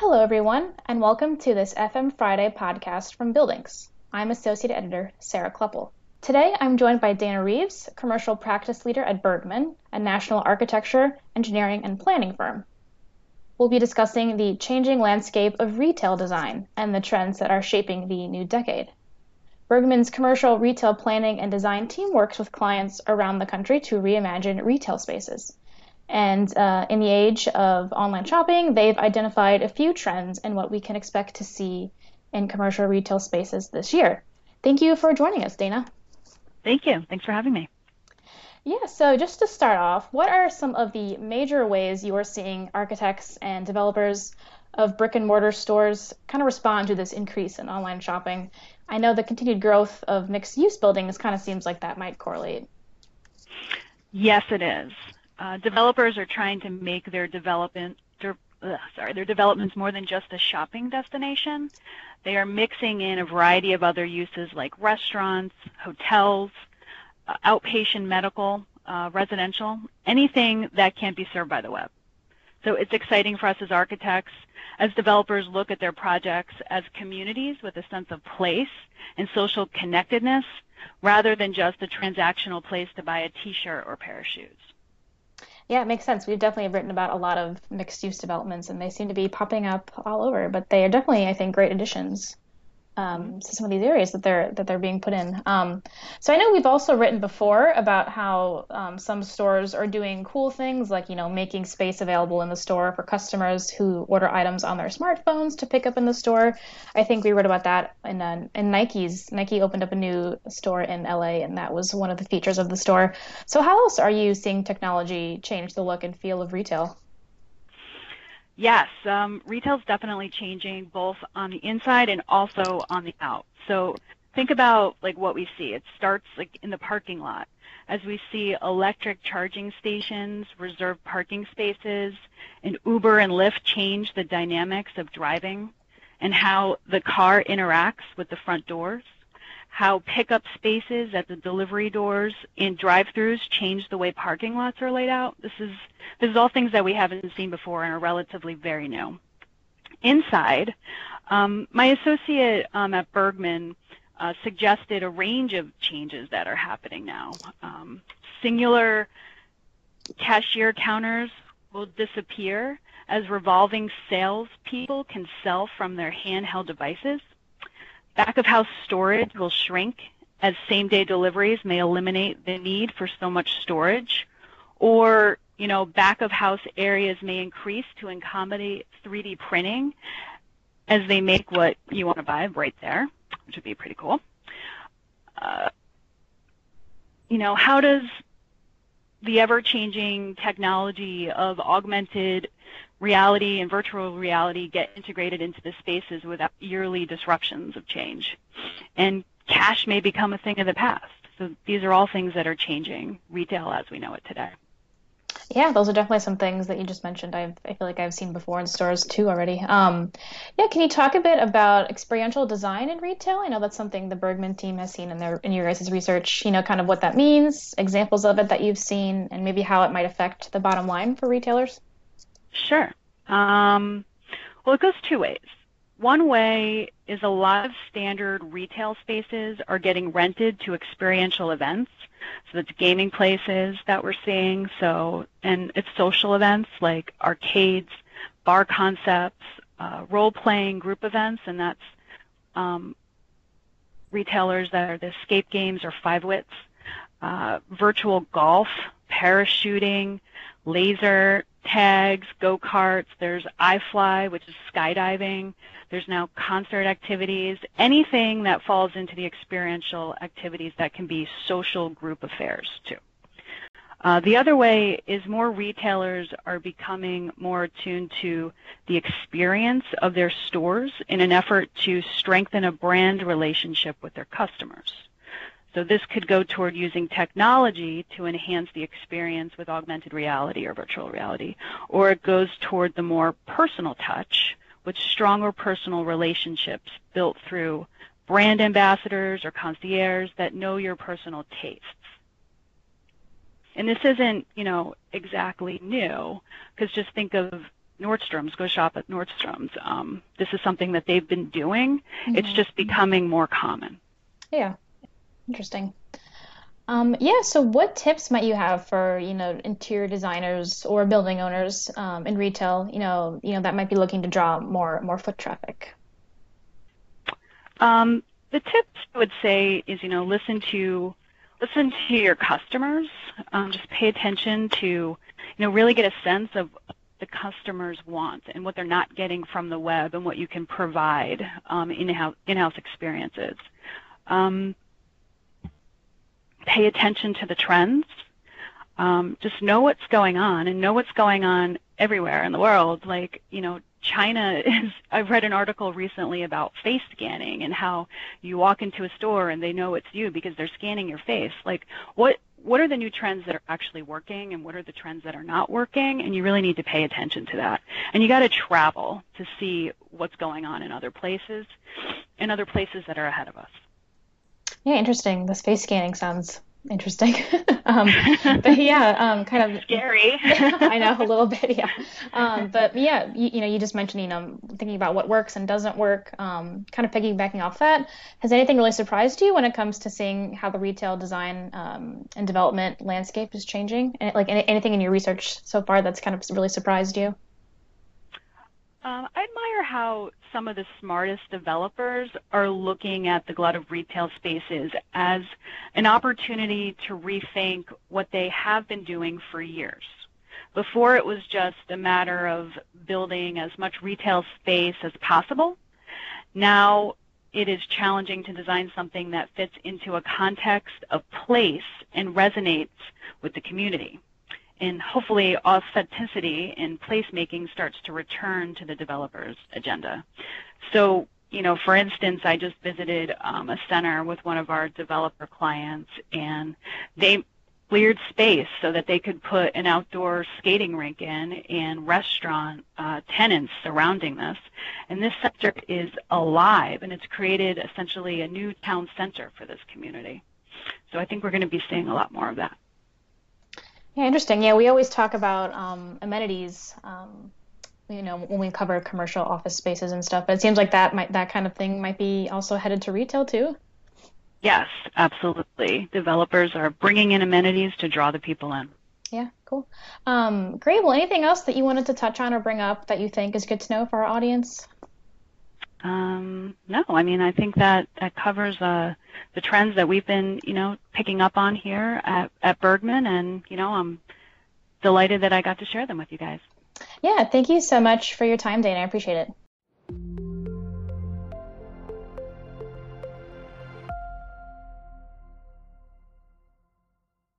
Hello, everyone, and welcome to this FM Friday podcast from Buildings. I'm Associate Editor Sarah Kloepple. Today, I'm joined by Dana Reeves, Commercial Practice Leader at Bergmann, a national architecture, engineering, and planning firm. We'll be discussing the changing landscape of retail design and the trends that are shaping the new decade. Bergmann's commercial retail planning and design team works with clients around the country to reimagine retail spaces. And uh, in the age of online shopping, they've identified a few trends and what we can expect to see in commercial retail spaces this year. Thank you for joining us, Dana. Thank you. Thanks for having me. Yeah, so just to start off, what are some of the major ways you are seeing architects and developers of brick and mortar stores kind of respond to this increase in online shopping? I know the continued growth of mixed use buildings kind of seems like that might correlate. Yes, it is. Uh, developers are trying to make their development uh, sorry, their developments more than just a shopping destination. They are mixing in a variety of other uses like restaurants, hotels, uh, outpatient medical, uh, residential, anything that can't be served by the web. So it's exciting for us as architects, as developers look at their projects as communities with a sense of place and social connectedness rather than just a transactional place to buy a t-shirt or pair of shoes. Yeah, it makes sense. We've definitely written about a lot of mixed use developments, and they seem to be popping up all over. But they are definitely, I think, great additions um, to some of these areas that they're that they're being put in. Um, so I know we've also written before about how um, some stores are doing cool things like you know making space available in the store for customers who order items on their smartphones to pick up in the store. I think we wrote about that in uh, in Nike's. Nike opened up a new store in LA, and that was one of the features of the store. So how else are you seeing technology change the look and feel of retail? Yes, um, is definitely changing both on the inside and also on the out. So think about like what we see. It starts like in the parking lot as we see electric charging stations, reserved parking spaces, and Uber and Lyft change the dynamics of driving and how the car interacts with the front doors how pickup spaces at the delivery doors in drive-throughs change the way parking lots are laid out. This is this is all things that we haven't seen before and are relatively very new. Inside, um, my associate um, at Bergmann uh, suggested a range of changes that are happening now. Um, singular cashier counters will disappear as revolving salespeople can sell from their handheld devices. Back of house storage will shrink as same day deliveries may eliminate the need for so much storage or you know back of house areas may increase to accommodate 3D printing as they make what you want to buy right there, which would be pretty cool. Uh, you know, how does the ever-changing technology of augmented reality and virtual reality get integrated into the spaces without yearly disruptions of change. And cash may become a thing of the past. So these are all things that are changing retail as we know it today. Yeah, those are definitely some things that you just mentioned. I've, I feel like I've seen before in stores too already. Um, yeah, can you talk a bit about experiential design in retail? I know that's something the Bergmann team has seen in their in your guys' research. You know, kind of what that means, examples of it that you've seen, and maybe how it might affect the bottom line for retailers. Sure. Um, well, it goes two ways. One way is a lot of standard retail spaces are getting rented to experiential events. So it's gaming places that we're seeing. So, and it's social events like arcades, bar concepts, uh, role-playing group events, and that's um, retailers that are the escape games or five wits, uh, virtual golf, parachuting, laser tags, go-karts, there's iFly, which is skydiving, there's now concert activities, anything that falls into the experiential activities that can be social group affairs too. Uh, the other way is more retailers are becoming more attuned to the experience of their stores in an effort to strengthen a brand relationship with their customers. So this could go toward using technology to enhance the experience with augmented reality or virtual reality, or it goes toward the more personal touch with stronger personal relationships built through brand ambassadors or concierges that know your personal tastes. And this isn't, you know, exactly new, because just think of Nordstrom's, go shop at Nordstrom's. Um, this is something that they've been doing. Mm-hmm. It's just becoming more common. Yeah, interesting. Um, yeah, so what tips might you have for, you know, interior designers or building owners um, in retail, you know, you know, that might be looking to draw more more foot traffic? Um, the tips I would say is, you know, listen to listen to your customers. Um, just pay attention to, you know, really get a sense of the customers want and what they're not getting from the web and what you can provide um, in-house, in-house experiences. Um, pay attention to the trends. Um, just know what's going on and know what's going on everywhere in the world. Like, you know, China is, I've read an article recently about face scanning and how you walk into a store and they know it's you because they're scanning your face. Like, what, what are the new trends that are actually working and what are the trends that are not working? And you really need to pay attention to that. And you got to travel to see what's going on in other places, in other places that are ahead of us. Yeah, interesting. The space scanning sounds interesting. um, but yeah, um, kind of scary. I know a little bit, yeah. Um, but yeah, you, you, know, you just mentioned, you know, thinking about what works and doesn't work. Um, kind of piggybacking off that, has anything really surprised you when it comes to seeing how the retail design um, and development landscape is changing? And, like anything in your research so far that's kind of really surprised you? Um, I admire how some of the smartest developers are looking at the glut of retail spaces as an opportunity to rethink what they have been doing for years. Before it was just a matter of building as much retail space as possible. Now it is challenging to design something that fits into a context of place and resonates with the community and hopefully authenticity in placemaking starts to return to the developer's agenda. So, you know, for instance, I just visited um, a center with one of our developer clients, and they cleared space so that they could put an outdoor skating rink in and restaurant uh, tenants surrounding this. And this center is alive, and it's created essentially a new town center for this community. So I think we're going to be seeing a lot more of that. Yeah, interesting. Yeah, we always talk about um, amenities, um, you know, when we cover commercial office spaces and stuff. But it seems like that might that kind of thing might be also headed to retail too. Yes, absolutely. Developers are bringing in amenities to draw the people in. Yeah, cool. Um, great. Well, anything else that you wanted to touch on or bring up that you think is good to know for our audience? Um, no, I mean, I think that that covers uh, the trends that we've been, you know, picking up on here at, at Bergmann, and you know, I'm delighted that I got to share them with you guys. Yeah, thank you so much for your time, Dana. I appreciate it.